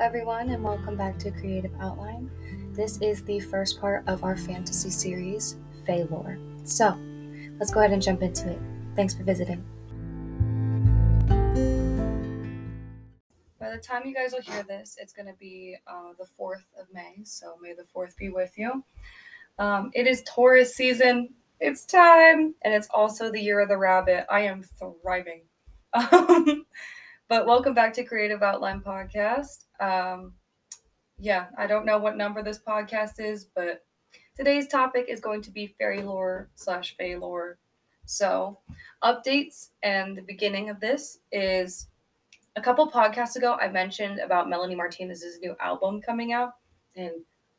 everyone, and welcome back to Creative Outline. This is the first part of our fantasy series, Fae Lore. So, let's go ahead and jump into it. Thanks for visiting. By the time you guys will hear this, it's going to be uh, the 4th of May, so may the 4th be with you. Um, it is Taurus season. It's time, and it's also the year of the rabbit. I am thriving. But welcome back to Creative Outline Podcast. Um, yeah, I don't know what number this podcast is, but today's topic is going to be fairy lore slash fey lore. So, updates and the beginning of this is a couple podcasts ago, I mentioned about Melanie Martinez's new album coming out, and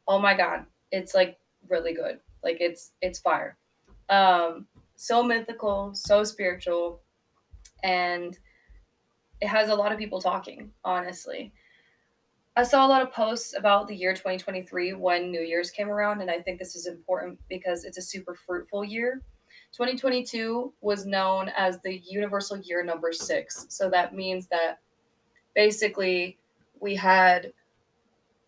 oh my god, it's like really good. Like it's it's fire. Um, so mythical, so spiritual, and it has a lot of people talking, honestly. I saw a lot of posts about the year 2023 when New Year's came around, and I think this is important because it's a super fruitful year. 2022 was known as the universal year number six. So that means that basically we had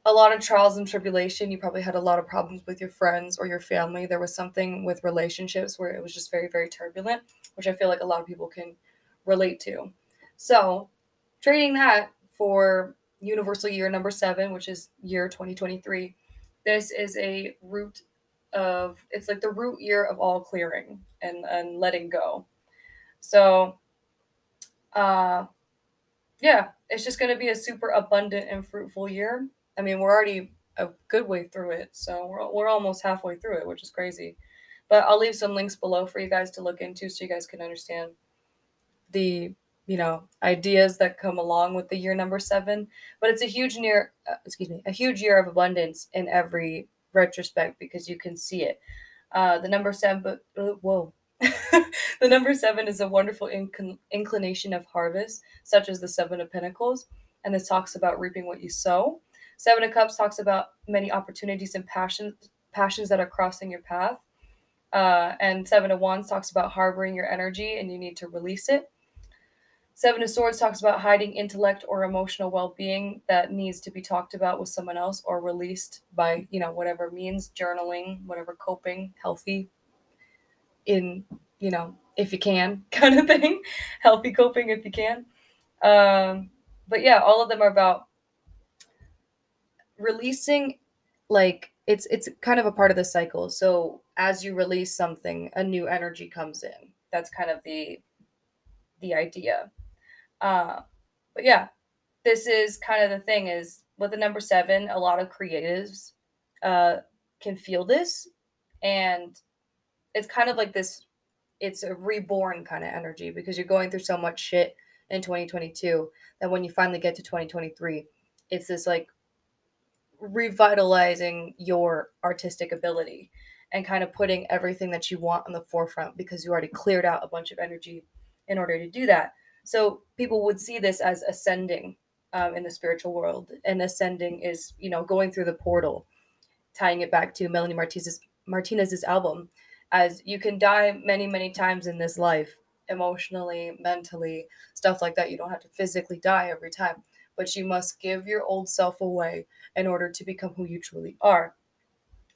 a lot of trials and tribulation. You probably had a lot of problems with your friends or your family. There was something with relationships where it was just very, very turbulent, which I feel like a lot of people can relate to. So, trading that for universal year number seven, which is year 2023, this is a root of, it's like the root year of all clearing and, and letting go. So, uh, yeah, it's just going to be a super abundant and fruitful year. I mean, we're already a good way through it, so we're, we're almost halfway through it, which is crazy. But I'll leave some links below for you guys to look into so you guys can understand the you know ideas that come along with the year number seven but it's a huge year uh, excuse me a huge year of abundance in every retrospect because you can see it. Uh, the number seven but uh, whoa. The number seven is a wonderful inc- inclination of harvest such as the seven of pentacles and this talks about reaping what you sow. Seven of cups talks about many opportunities and passions passions that are crossing your path. Uh, and seven of wands talks about harboring your energy and you need to release it Seven of Swords talks about hiding intellect or emotional well-being that needs to be talked about with someone else or released by, you know, whatever means, journaling, whatever coping, healthy in, you know, if you can, kind of thing. healthy coping if you can. Um, but yeah, all of them are about releasing like it's it's kind of a part of the cycle. So as you release something, a new energy comes in. That's kind of the the idea. Uh, but yeah, this is kind of the thing is with the number seven, a lot of creatives uh, can feel this, and it's kind of like this. It's a reborn kind of energy because you're going through so much shit in 2022 that when you finally get to 2023, it's this like revitalizing your artistic ability and kind of putting everything that you want on the forefront because you already cleared out a bunch of energy in order to do that. So people would see this as ascending um, in the spiritual world, and ascending is you know going through the portal, tying it back to Melanie Martinez's Martinez's album, as you can die many many times in this life, emotionally, mentally, stuff like that. You don't have to physically die every time, but you must give your old self away in order to become who you truly are.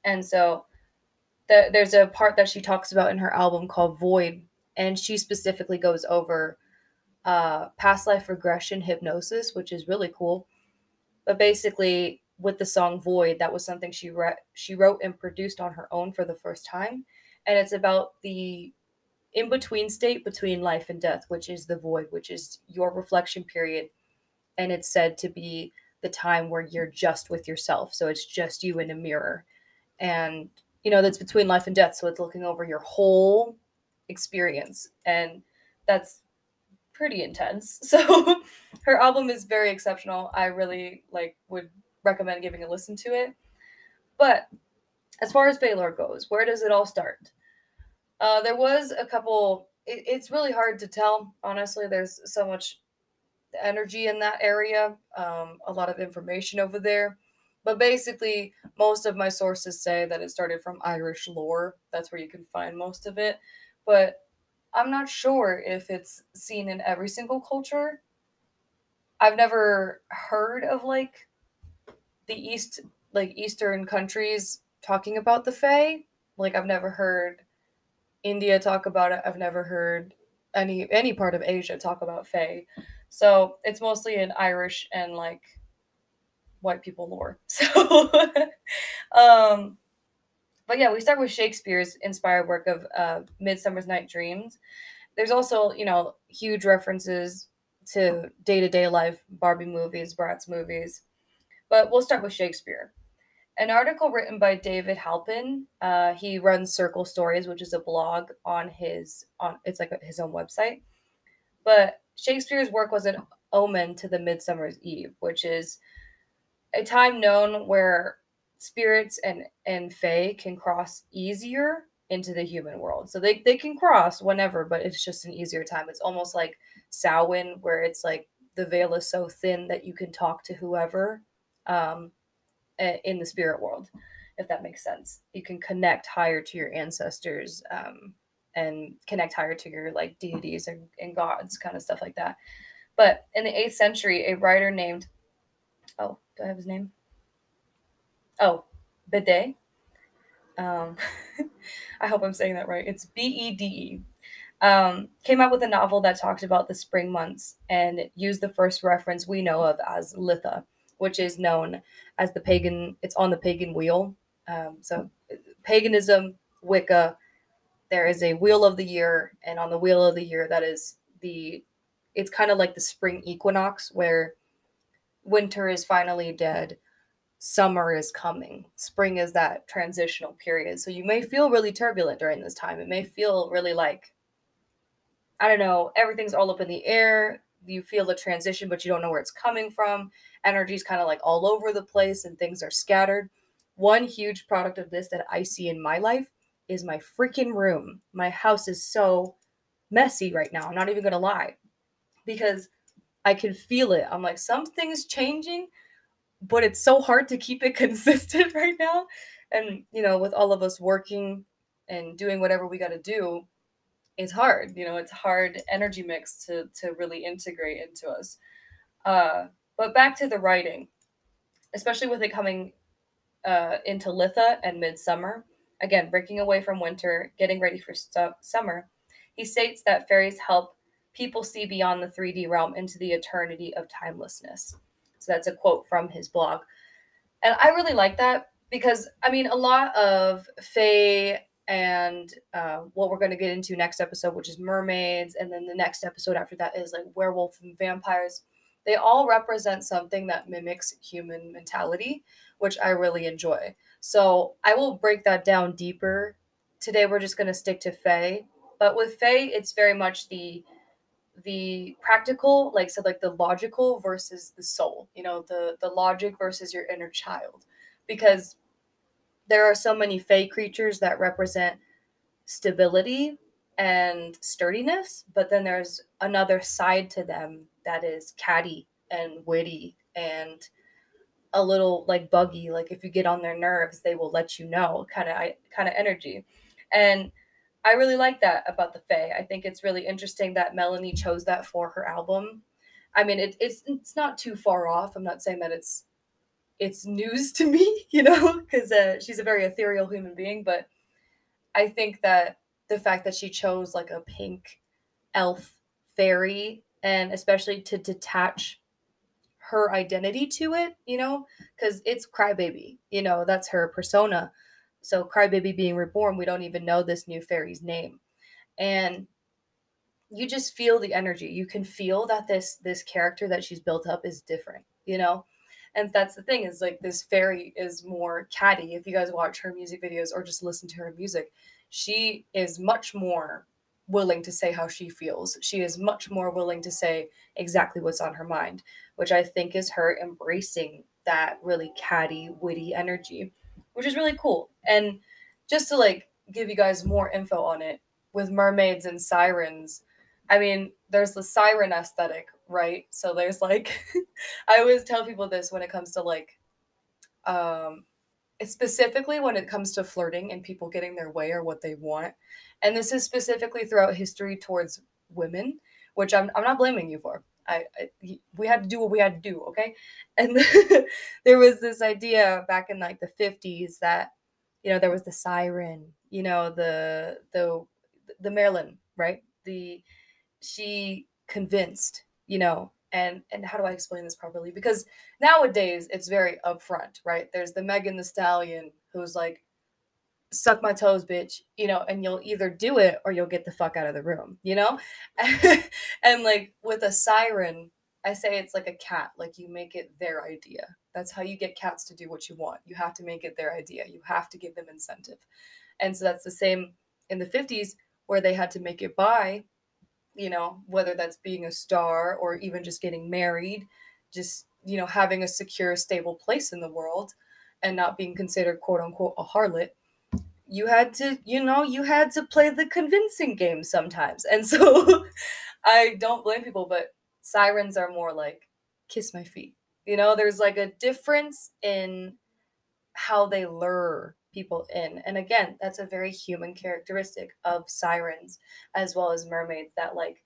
And so the, there's a part that she talks about in her album called Void, and she specifically goes over uh, past life regression hypnosis, which is really cool. But basically, with the song Void, that was something she re- she wrote and produced on her own for the first time, and it's about the in between state between life and death, which is the void, which is your reflection period, and it's said to be the time where you're just with yourself, so it's just you in a mirror, and you know that's between life and death, so it's looking over your whole experience, and that's pretty intense. So her album is very exceptional. I really like would recommend giving a listen to it. But as far as Fae Lore goes, where does it all start? Uh, there was a couple. It, it's really hard to tell. Honestly, there's so much energy in that area. Um, a lot of information over there. But basically, most of my sources say that it started from Irish lore. That's where you can find most of it. But I'm not sure if it's seen in every single culture. I've never heard of like the east like eastern countries talking about the fae. Like i've never heard india talk about it. I've never heard any any part of asia talk about fae. So it's mostly in irish and like white people lore. So um but yeah we start with shakespeare's inspired work of uh, midsummer's night dreams. There's also you know huge references to day-to-day life barbie movies bratz movies. But we'll start with shakespeare. An article written by david halpin uh, he runs circle stories which is a blog on his on it's like his own website. But shakespeare's work was an omen to the midsummer's eve which is a time known where spirits and and fae can cross easier into the human world. So they, they can cross whenever, but it's just an easier time. It's almost like Samhain, where it's like the veil is so thin that you can talk to whoever um, in the spirit world, if that makes sense. You can connect higher to your ancestors um, and connect higher to your like deities and, and gods, kind of stuff like that. But in the eighth century, a writer named, oh, do I have his name? Oh, Bede um, I hope I'm saying that right. It's B E D E. Um, came out with a novel that talked about the spring months and used the first reference we know of as Litha, which is known as the pagan. It's on the pagan wheel. Um, so, paganism, Wicca. There is a wheel of the year, and on the wheel of the year, that is the. It's kind of like the spring equinox, where winter is finally dead summer is coming. Spring is that transitional period. So you may feel really turbulent during this time. It may feel really like, I don't know, everything's all up in the air. You feel the transition, but you don't know where it's coming from. Energy's kind of like all over the place and things are scattered. One huge product of this that I see in my life is my freaking room. My house is so messy right now. I'm not even going to lie because I can feel it. I'm like, something's changing but it's so hard to keep it consistent right now. And, you know, with all of us working and doing whatever we got to do, it's hard. You know, it's hard energy mix to, to really integrate into us. Uh, but back to the writing, especially with it coming uh, into Litha and Midsummer, again, breaking away from winter, getting ready for stu- summer, he states that fairies help people see beyond the 3D realm into the eternity of timelessness. So that's a quote from his blog. And I really like that because, I mean, a lot of Fae and uh, what we're going to get into next episode, which is mermaids, and then the next episode after that is like werewolf and vampires. They all represent something that mimics human mentality, which I really enjoy. So I will break that down deeper. Today we're just going to stick to Fae, but with Fae, it's very much the the practical like so like the logical versus the soul you know the the logic versus your inner child. Because there are so many fey creatures that represent stability and sturdiness but then there's another side to them that is catty and witty and a little like buggy. Like if you get on their nerves they will let you know kind of kind of energy. And I really like that about the Fae. I think it's really interesting that Melanie chose that for her album. I mean, it, it's it's not too far off. I'm not saying that it's it's news to me, you know, because uh, she's a very ethereal human being. But I think that the fact that she chose like a pink elf fairy, and especially to detach her identity to it, you know, because it's Crybaby, you know, that's her persona. So Crybaby being reborn, we don't even know this new fairy's name. And you just feel the energy. You can feel that this this character that she's built up is different, you know? And that's the thing is like this fairy is more catty. If you guys watch her music videos or just listen to her music, she is much more willing to say how she feels. She is much more willing to say exactly what's on her mind, which I think is her embracing that really catty, witty energy which is really cool. And just to like give you guys more info on it with mermaids and sirens, I mean, there's the siren aesthetic, right? So there's like I always tell people this when it comes to like um specifically when it comes to flirting and people getting their way or what they want. And this is specifically throughout history towards women, which I'm I'm not blaming you for. I, I we had to do what we had to do, okay? And there was this idea back in like the 50s that you know there was the siren, you know, the the the Marilyn, right? The she convinced, you know, and and how do I explain this properly? Because nowadays it's very upfront, right? There's the Megan Thee Stallion who's like suck my toes, bitch, you know, and you'll either do it or you'll get the fuck out of the room, you know? and like with a siren, I say it's like a cat, like you make it their idea. That's how you get cats to do what you want. You have to make it their idea. You have to give them incentive. And so that's the same in the 50s where they had to make it by, you know, whether that's being a star or even just getting married, just, you know, having a secure, stable place in the world and not being considered quote unquote a harlot you had to you know you had to play the convincing game sometimes. And so i don't blame people but sirens are more like kiss my feet. You know there's like a difference in how they lure people in. And again that's a very human characteristic of sirens as well as mermaids that like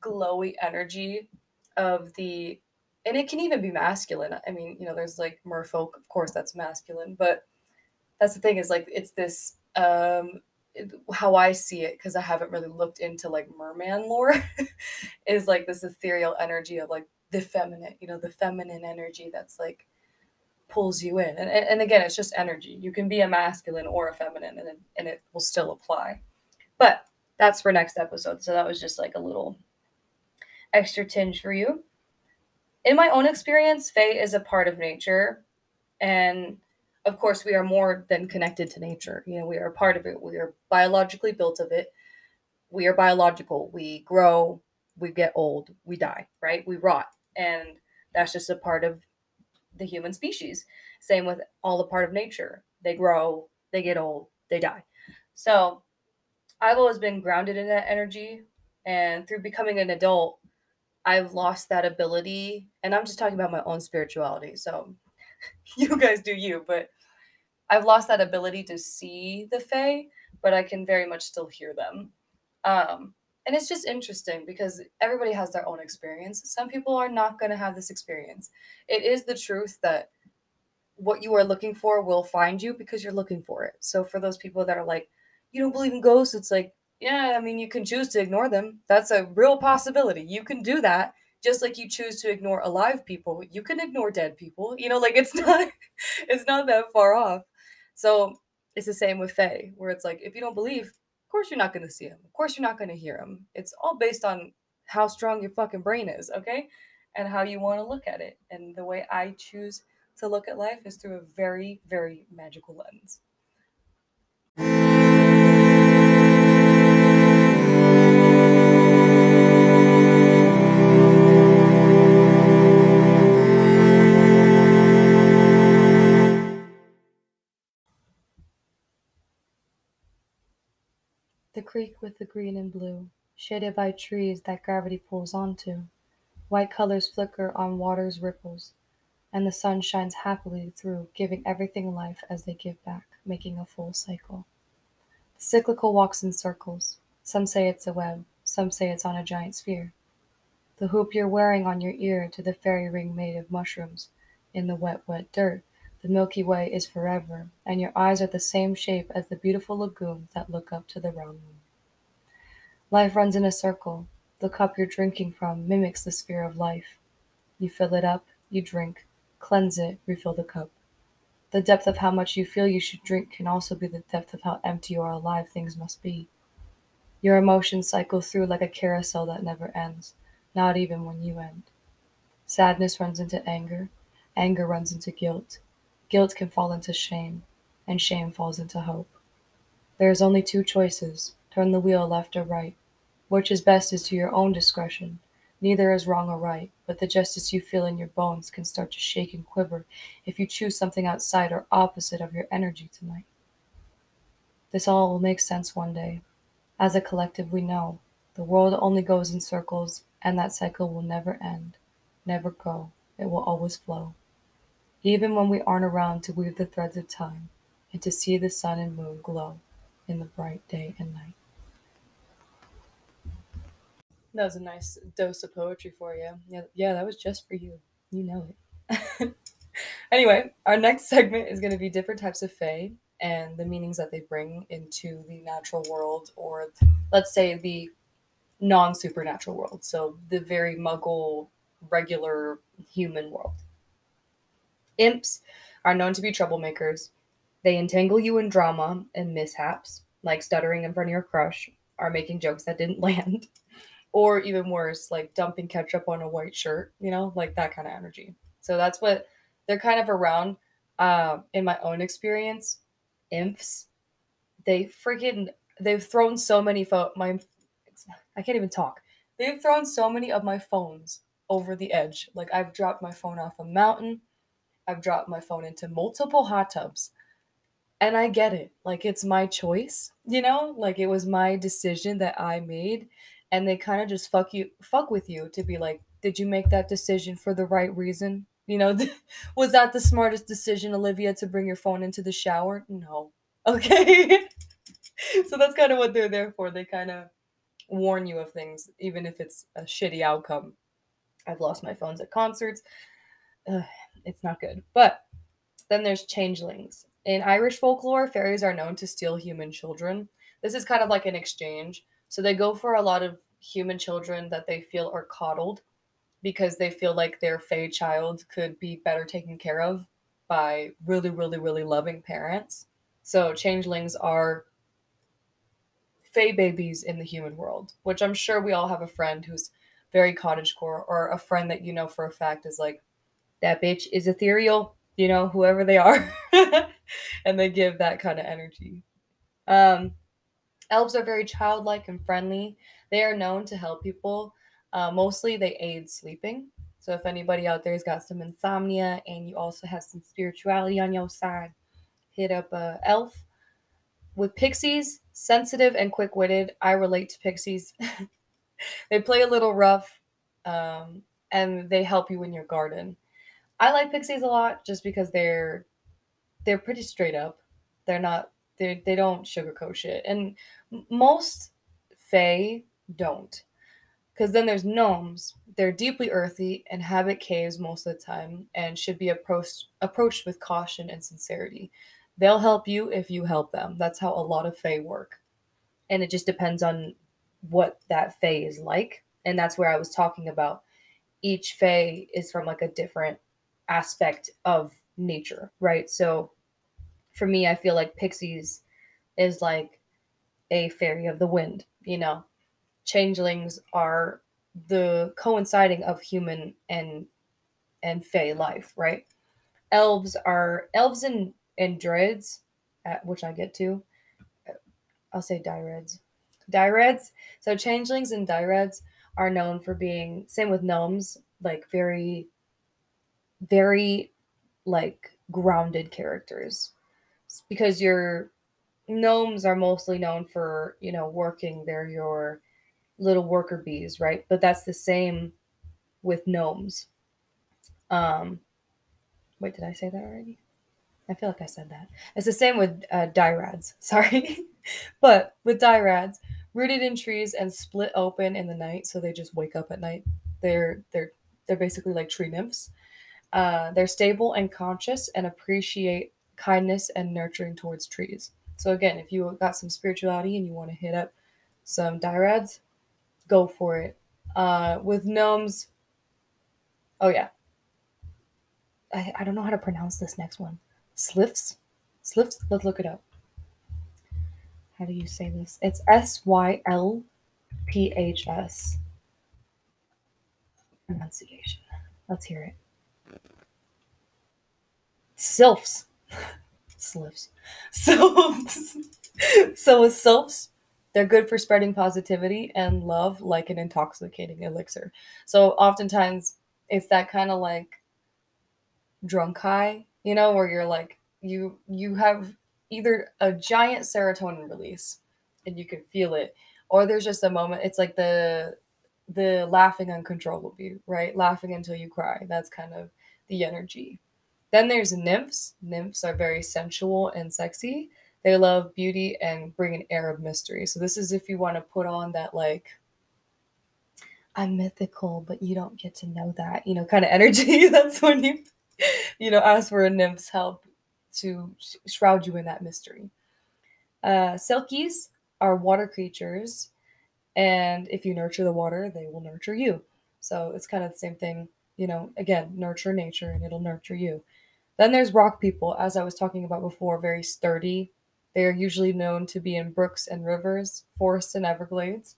glowy energy of the and it can even be masculine. I mean you know there's like merfolk of course that's masculine but that's the thing is like it's this um how I see it because I haven't really looked into like merman lore is like this ethereal energy of like the feminine, you know, the feminine energy that's like pulls you in. And, and again, it's just energy. You can be a masculine or a feminine and it, and it will still apply. But that's for next episode. So that was just like a little extra tinge for you. In my own experience, Fae is a part of nature and of course, we are more than connected to nature. You know, we are a part of it. We are biologically built of it. We are biological. We grow, we get old, we die, right? We rot. And that's just a part of the human species. Same with all the part of nature. They grow, they get old, they die. So I've always been grounded in that energy. And through becoming an adult, I've lost that ability. And I'm just talking about my own spirituality. So you guys do you, but I've lost that ability to see the Fae, but I can very much still hear them. Um, and it's just interesting because everybody has their own experience. Some people are not going to have this experience. It is the truth that what you are looking for will find you because you're looking for it. So for those people that are like, you don't believe in ghosts, it's like, yeah, I mean, you can choose to ignore them. That's a real possibility. You can do that just like you choose to ignore alive people you can ignore dead people you know like it's not it's not that far off. So it's the same with fae where it's like if you don't believe of course you're not going to see him of course you're not going to hear him it's all based on how strong your fucking brain is okay? And how you want to look at it. And the way i choose to look at life is through a very very magical lens creek with the green and blue, shaded by trees that gravity pulls onto. White colors flicker on water's ripples, and the sun shines happily through, giving everything life as they give back, making a full cycle. The cyclical walks in circles. Some say it's a web, some say it's on a giant sphere. The hoop you're wearing on your ear to the fairy ring made of mushrooms in the wet, wet dirt the Milky Way is forever, and your eyes are the same shape as the beautiful lagoons that look up to the moon. Life runs in a circle. The cup you're drinking from mimics the sphere of life. You fill it up, you drink, cleanse it, refill the cup. The depth of how much you feel you should drink can also be the depth of how empty or alive things must be. Your emotions cycle through like a carousel that never ends, not even when you end. Sadness runs into anger, anger runs into guilt, Guilt can fall into shame, and shame falls into hope. There is only two choices turn the wheel left or right. Which is best is to your own discretion. Neither is wrong or right, but the justice you feel in your bones can start to shake and quiver if you choose something outside or opposite of your energy tonight. This all will make sense one day. As a collective, we know the world only goes in circles, and that cycle will never end, never go. It will always flow even when we aren't around to weave the threads of time and to see the sun and moon glow in the bright day and night. That was a nice dose of poetry for you. Yeah, yeah, that was just for you. You know it. anyway, our next segment is going to be different types of fae and the meanings that they bring into the natural world, or let's say the non supernatural world. So the very muggle, regular human world. Imps are known to be troublemakers. They entangle you in drama and mishaps, like stuttering in front of your crush or making jokes that didn't land, or even worse, like dumping ketchup on a white shirt, you know, like that kind of energy. So that's what they're kind of around. Uh, in my own experience, imps, they freaking they've thrown so many pho- my I can't even talk. They've thrown so many of my phones over the edge. Like I've dropped my phone off a mountain. I've dropped my phone into multiple hot tubs. And I get it. Like it's my choice, you know? Like it was my decision that I made and they kind of just fuck you fuck with you to be like, "Did you make that decision for the right reason?" You know, was that the smartest decision, Olivia, to bring your phone into the shower? No. Okay. so that's kind of what they're there for. They kind of warn you of things, even if it's a shitty outcome. I've lost my phones at concerts. Ugh, it's not good. But then there's changelings. In Irish folklore, fairies are known to steal human children. This is kind of like an exchange. So they go for a lot of human children that they feel are coddled because they feel like their fey child could be better taken care of by really, really, really loving parents. So changelings are fey babies in the human world, which I'm sure we all have a friend who's very cottagecore or a friend that you know for a fact is like, that bitch is ethereal, you know, whoever they are. and they give that kind of energy. Um, elves are very childlike and friendly. They are known to help people. Uh, mostly they aid sleeping. So if anybody out there's got some insomnia and you also have some spirituality on your side, hit up a elf. With pixies, sensitive and quick-witted, I relate to pixies. they play a little rough, um, and they help you in your garden. I like pixies a lot just because they're they're pretty straight up. They're not they they don't sugarcoat shit, and most fae don't. Because then there's gnomes. They're deeply earthy, and inhabit caves most of the time, and should be approached approached with caution and sincerity. They'll help you if you help them. That's how a lot of fae work, and it just depends on what that fae is like. And that's where I was talking about. Each fae is from like a different aspect of nature, right? So for me, I feel like Pixies is like a fairy of the wind, you know. Changelings are the coinciding of human and and fae life, right? Elves are elves and and dreads, at, which I get to. I'll say direds. Direds. So changelings and direds are known for being same with gnomes, like very very like grounded characters because your gnomes are mostly known for you know working they're your little worker bees right? But that's the same with gnomes. Um wait did i say that already? I feel like i said that. It's the same with uh, dirads sorry. But with dirads rooted in trees and split open in the night so they just wake up at night. They're they're they're basically like tree nymphs. Uh, they're stable and conscious and appreciate kindness and nurturing towards trees. So again, if you got some spirituality and you want to hit up some dirads, go for it. Uh, with gnomes, oh yeah, I, I don't know how to pronounce this next one. Sylphs, sylphs. Let's look it up. How do you say this? It's S Y L P H S. Pronunciation. Let's hear it. Sylphs. Slips. So, so with sylphs, they're good for spreading positivity and love like an intoxicating elixir. So oftentimes it's that kind of like drunk high, you know, where you're like you you have either a giant serotonin release and you can feel it, or there's just a moment. It's like the the laughing uncontrollably, right? Laughing until you cry. That's kind of the energy. Then there's nymphs. Nymphs are very sensual and sexy. They love beauty and bring an air of mystery. So this is if you want to put on that like I'm mythical, but you don't get to know that, you know, kind of energy. That's when you, you know, ask for a nymph's help to shroud you in that mystery. Uh, Selkies are water creatures, and if you nurture the water, they will nurture you. So it's kind of the same thing, you know, again, nurture nature and it'll nurture you. Then there's rock people, as I was talking about before, very sturdy. They are usually known to be in brooks and rivers, forests and everglades.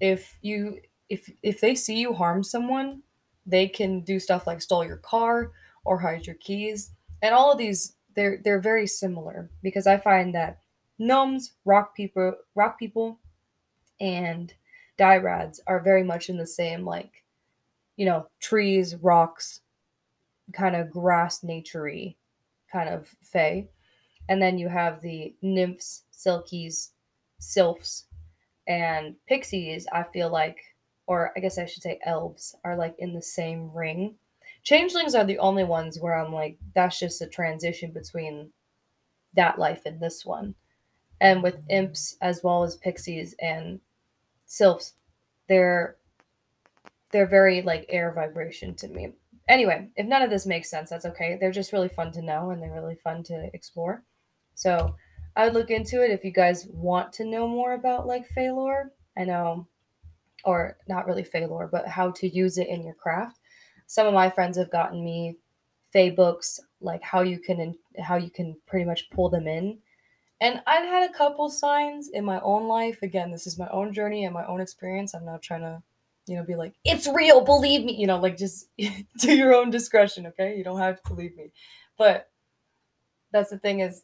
If you if if they see you harm someone, they can do stuff like stole your car or hide your keys. And all of these they're they're very similar because I find that gnomes, rock people, rock people, and dryrads are very much in the same like, you know, trees, rocks, kind of grass naturey kind of fae. And then you have the nymphs, silkies, sylphs, and pixies, I feel like, or I guess I should say elves, are like in the same ring. Changelings are the only ones where I'm like, that's just a transition between that life and this one. And with imps as well as pixies and sylphs, they're they're very like air vibration to me. Anyway, if none of this makes sense, that's okay. They're just really fun to know and they're really fun to explore. So I would look into it if you guys want to know more about like Fae Lore. I know, or not really Fae Lore, but how to use it in your craft some of my friends have gotten me Fae books, like how you can how you can pretty much pull them in. And I've had a couple signs in my own life. Again, this is my own journey and my own experience. I'm not trying to, you know, be like, it's real, believe me. You know, like just to your own discretion, okay? You don't have to believe me. But that's the thing is,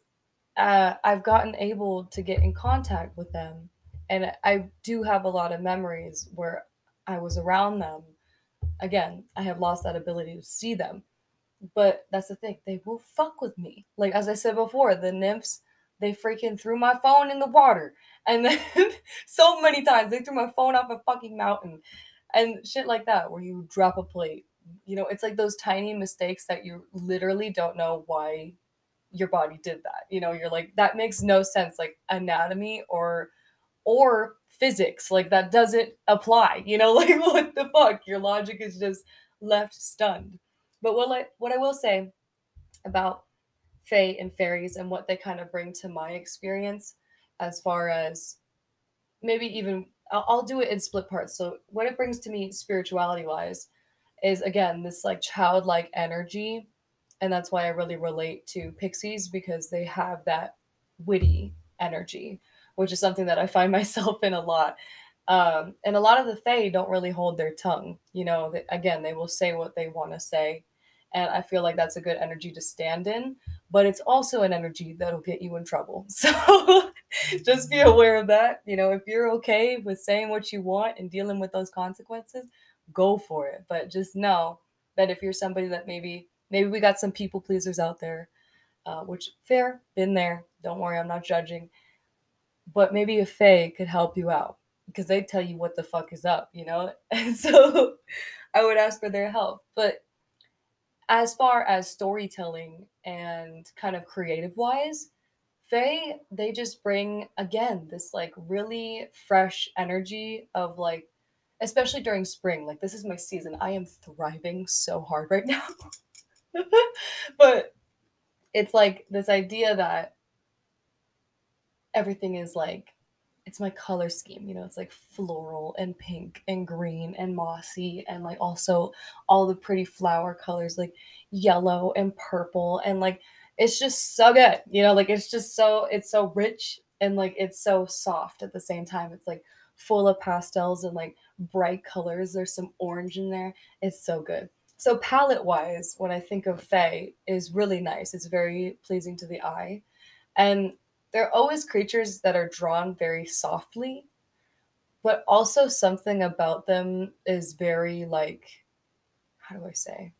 uh, I've gotten able to get in contact with them. And I do have a lot of memories where I was around them again, I have lost that ability to see them. But that's the thing, they will fuck with me. Like as I said before, the nymphs, they freaking threw my phone in the water. And then so many times they threw my phone off a fucking mountain and shit like that, where you drop a plate. You know, it's like those tiny mistakes that you literally don't know why your body did that. You know, you're like, that makes no sense, like anatomy or or physics. Like that doesn't apply. You know, like what the fuck? Your logic is just left stunned. But what I what I will say about Fae and fairies and what they kind of bring to my experience as far as maybe even I'll, I'll do it in split parts. So what it brings to me spirituality wise is again this like childlike energy and that's why I really relate to pixies because they have that witty energy which is something that I find myself in a lot. Um, and a lot of the Fae don't really hold their tongue. You know, they, again, they will say what they want to say. And I feel like that's a good energy to stand in, but it's also an energy that'll get you in trouble. So just be aware of that. You know, if you're okay with saying what you want and dealing with those consequences, go for it. But just know that if you're somebody that maybe, maybe we got some people pleasers out there, uh, which fair, been there. Don't worry, I'm not judging but maybe a fae could help you out because they tell you what the fuck is up, you know? And so I would ask for their help. But as far as storytelling and kind of creative wise, they they just bring again this like really fresh energy of like, especially during spring. Like, this is my season. I am thriving so hard right now. but it's like this idea that everything is like it's my color scheme you know it's like floral and pink and green and mossy and like also all the pretty flower colors like yellow and purple and like it's just so good you know like it's just so it's so rich and like it's so soft at the same time. It's like full of pastels and like bright colors. There's some orange in there. It's so good. So palette wise when i think of fae is really nice. It's very pleasing to the eye. And they're always creatures that are drawn very softly, but also something about them is very like how do I say?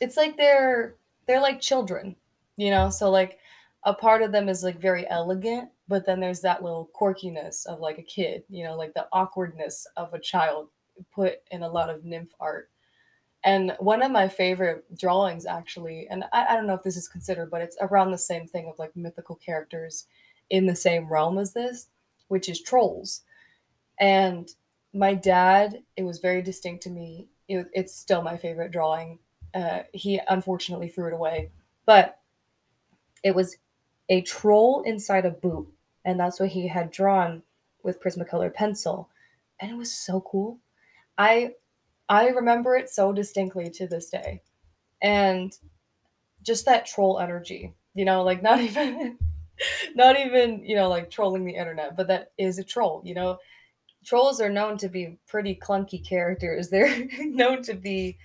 It's like they're they're like children, you know? So like a part of them is like very elegant, but then there's that little quirkiness of like a kid, you know, like the awkwardness of a child put in a lot of nymph art. And one of my favorite drawings, actually, and I, I, don't know if this is considered, but it's around the same thing of like mythical characters in the same realm as this, which is trolls. And my dad, it was very distinct to me. It, it's still my favorite drawing. Uh, he unfortunately threw it away, but it was a troll inside a boot, and that's what he had drawn with Prismacolor pencil, and it was so cool. I I remember it so distinctly to this day, and just that troll energy, you know, like not even not even you know like trolling the internet, but that is a troll, you know. Trolls are known to be pretty clunky characters. They're known to be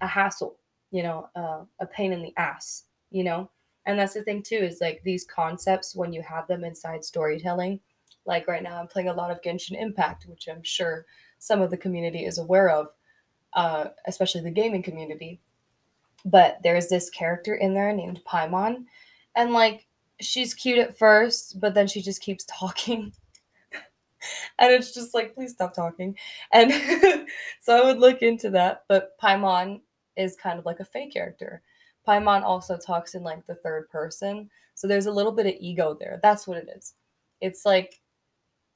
a hassle, you know, uh, a pain in the ass, you know and that's the thing too is like these concepts when you have them inside storytelling like right now i'm playing a lot of genshin impact which i'm sure some of the community is aware of uh, especially the gaming community but there's this character in there named paimon and like she's cute at first but then she just keeps talking and it's just like please stop talking and so i would look into that but paimon is kind of like a fake character Paimon also talks in like the third person. So there's a little bit of ego there. That's what it is. It's like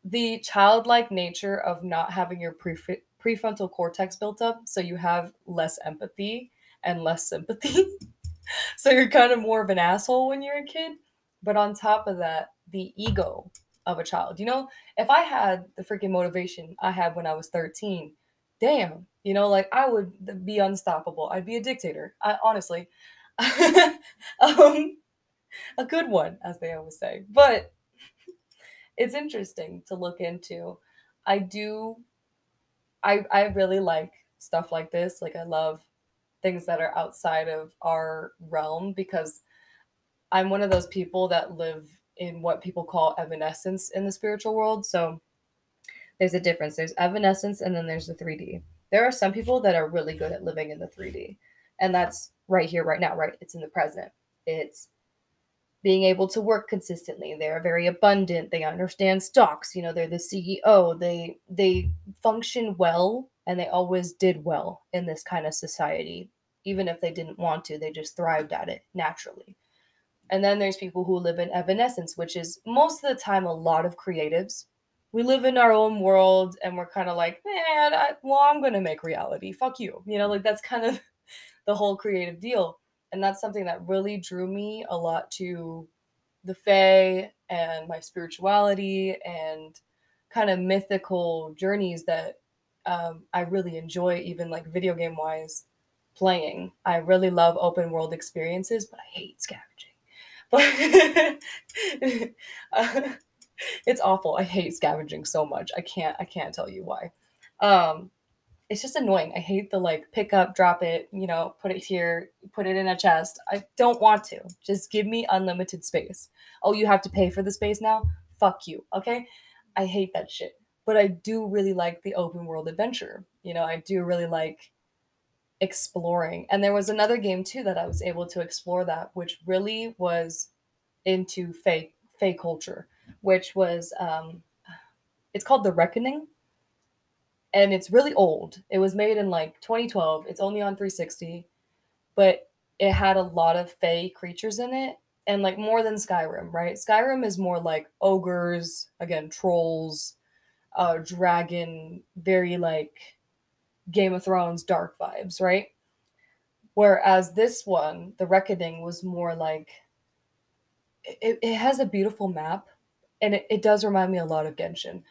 the childlike nature of not having your pre- prefrontal cortex built up. So you have less empathy and less sympathy. so you're kind of more of an asshole when you're a kid. But on top of that, the ego of a child. You know, if I had the freaking motivation I had when I was 13, damn, you know, like I would be unstoppable. I'd be a dictator. I honestly, um, a good one, as they always say. But it's interesting to look into. I do. I I really like stuff like this. Like I love things that are outside of our realm because I'm one of those people that live in what people call evanescence in the spiritual world. So there's a difference. There's evanescence and then there's the 3D. There are some people that are really good at living in the 3D. And that's right here, right now, right? It's in the present. It's being able to work consistently. They're very abundant. They understand stocks. You know, they're the CEO. They they function well and they always did well in this kind of society. Even if they didn't want to, they just thrived at it naturally. And then there's people who live in evanescence, which is most of the time a lot of creatives. We live in our own world and we're kind of like, man, I, well, I'm to make reality. Fuck you. You know, like that's kind of the whole creative deal. And that's something that really drew me a lot to the Fae and my spirituality and kind of mythical journeys that um, I really enjoy, even like video game wise, playing. I really love open world experiences, but I hate scavenging. But uh, it's awful. I hate scavenging so much. I can't. I can't tell you why. Um, it's just annoying. I hate the like pick up, drop it, you know, put it here, put it in a chest. I don't want to. Just give me unlimited space. Oh, you have to pay for the space now? Fuck you. Okay? I hate that shit. But I do really like the open world adventure. You know, I do really like exploring. And there was another game too that I was able to explore that, which really was into fake fake culture, which was um it's called The Reckoning and it's really old. It was made in like 2012. It's only on 360, but it had a lot of fey creatures in it and like more than Skyrim, right? Skyrim is more like ogres, again, trolls, uh dragon, very like Game of Thrones dark vibes, right? Whereas this one, The Reckoning, was more like it, it has a beautiful map and it, it does remind me a lot of Genshin.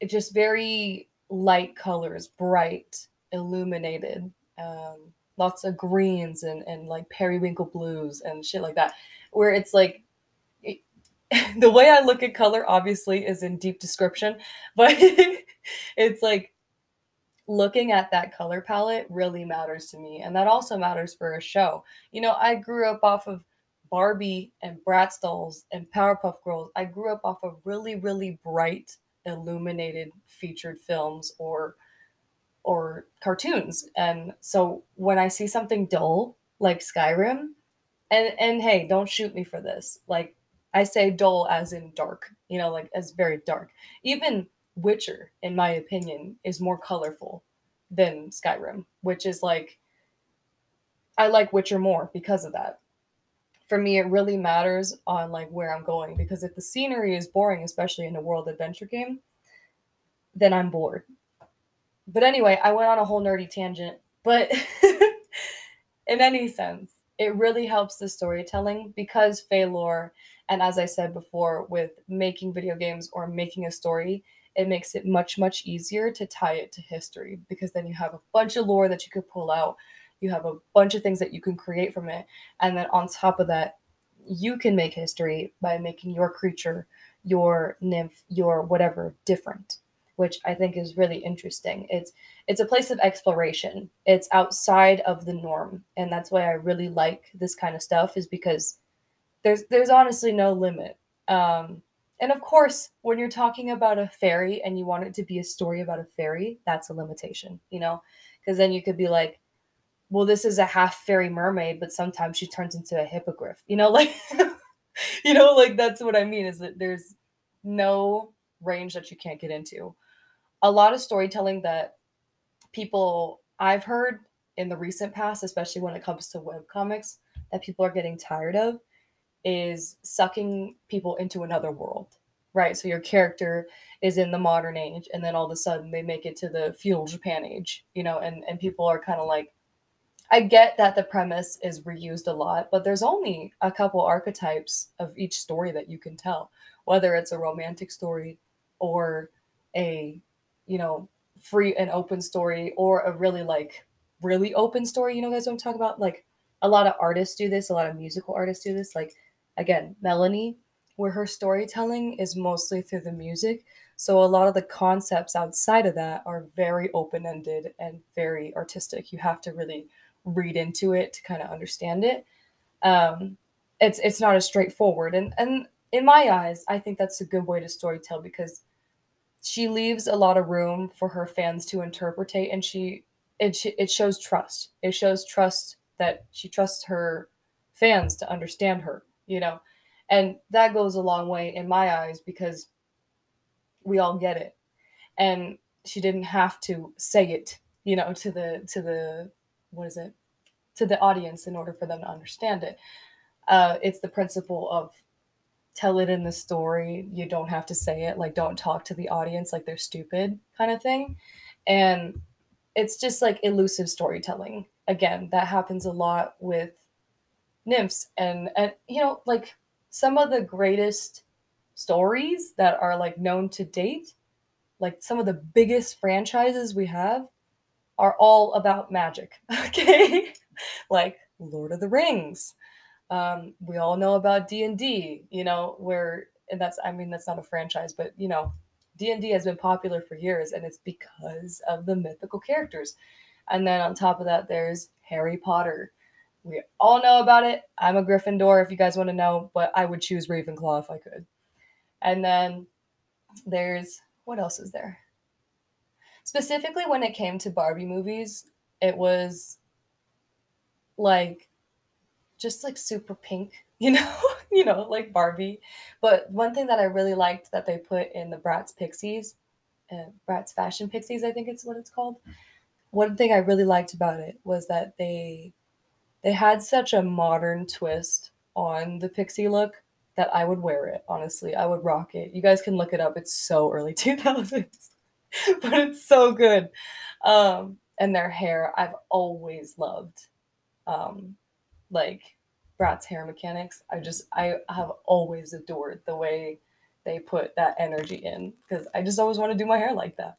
It just very light colors, bright, illuminated, um, lots of greens and, and like periwinkle blues and shit like that. Where it's like the way I look at color obviously is in deep description, but it's like looking at that color palette really matters to me. And that also matters for a show. You know, I grew up off of Barbie and Bratz dolls and Powerpuff Girls. I grew up off of really, really bright illuminated featured films or or cartoons. And so when I see something dull like Skyrim, and and hey, don't shoot me for this. Like I say dull as in dark, you know, like as very dark. Even Witcher, in my opinion, is more colorful than Skyrim, which is like I like Witcher more because of that for me it really matters on like where i'm going because if the scenery is boring especially in a world adventure game then I'm bored. But anyway, I went on a whole nerdy tangent. But in any sense, it really helps the storytelling because Fae Lore, and as I said before, with making video games or making a story, it makes it much, much easier to tie it to history because then you have a bunch of lore that you could pull out. You have a bunch of things that you can create from it. And then on top of that, you can make history by making your creature, your nymph, your whatever different which I think is really interesting. It's it's a place of exploration. It's outside of the norm, and that's why I really like this kind of stuff. Is because there's there's honestly no limit. Um, and of course, when you're talking about a fairy and you want it to be a story about a fairy, that's a limitation, you know, because then you could be like, well, this is a half fairy mermaid, but sometimes she turns into a hippogriff, you know, like, you know, like that's what I mean is that there's no range that you can't get into a lot of storytelling that people I've heard in the recent past, especially when it comes to web comics, that people are getting tired of is sucking people into another world. Right. So your character is in the modern age and then all of a sudden they make it to the feudal Japan age, you know, and, and people are kind of like I get that the premise is reused a lot, but there's only a couple archetypes of each story that you can tell, whether it's a romantic story or a you know, free and open story or a really like really open story. You know, guys, what I'm talking about? Like a lot of artists do this, a lot of musical artists do this. Like again, Melanie, where her storytelling is mostly through the music. So a lot of the concepts outside of that are very open-ended and very artistic. You have to really read into it to kind of understand it. Um, it's it's not as straightforward, and and in my eyes, I think that's a good way to storytell because she leaves a lot of room for her fans to interpretate and she it, it shows trust. It shows trust that she trusts her fans to understand her you know? And that goes a long way in my eyes because we all get it. And she didn't have to say it you know to the to the what is it to the audience in order for them to understand it uh, it's the principle of tell it in the story. You don't have to say it. Like, don't talk to the audience like they're stupid, kind of thing. And it's just like elusive storytelling. Again, that happens a lot with nymphs. And, and you know, like some of the greatest stories that are like known to date, like some of the biggest franchises we have, are all about magic. Okay. like Lord of the Rings, um, we all know about d&d you know where and that's i mean that's not a franchise but you know d&d has been popular for years and it's because of the mythical characters. And then on top of that there's harry potter. We all know about it. I'm a gryffindor if you guys want to know but i would choose ravenclaw if i could. And then there's what else is there specifically when it came to barbie movies it was like just like super pink, you know, you know, like Barbie. But one thing that I really liked that they put in the Bratz Pixies, uh, Bratz Fashion Pixies, I think it's what it's called. One thing I really liked about it was that they they had such a modern twist on the pixie look that I would wear it. Honestly, I would rock it. You guys can look it up. It's so early 2000s, but it's so good. Um, and their hair, I've always loved. Um, like Bratz hair mechanics. I just I have always adored the way they put that energy in because I just always want to do my hair like that,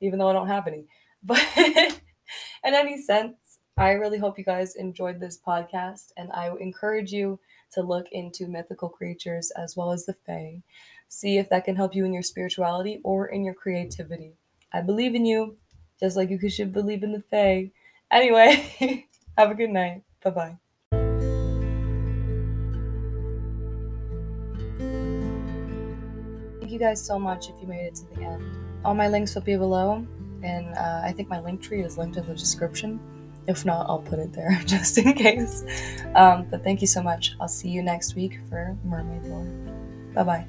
even though I don't have any. But in any sense, I really hope you guys enjoyed this podcast, and I encourage you to look into mythical creatures as well as the Fae. See if that can help you in your spirituality or in your creativity. I believe in you, just like you should believe in the Fae. Anyway, have a good night. Bye bye. Thank you guys so much if you made it to the end. All my links will be below, and uh, I think my link tree is linked in the description. If not, I'll put it there just in case. Um, but thank you so much. I'll see you next week for Mermaid Lore. Bye bye.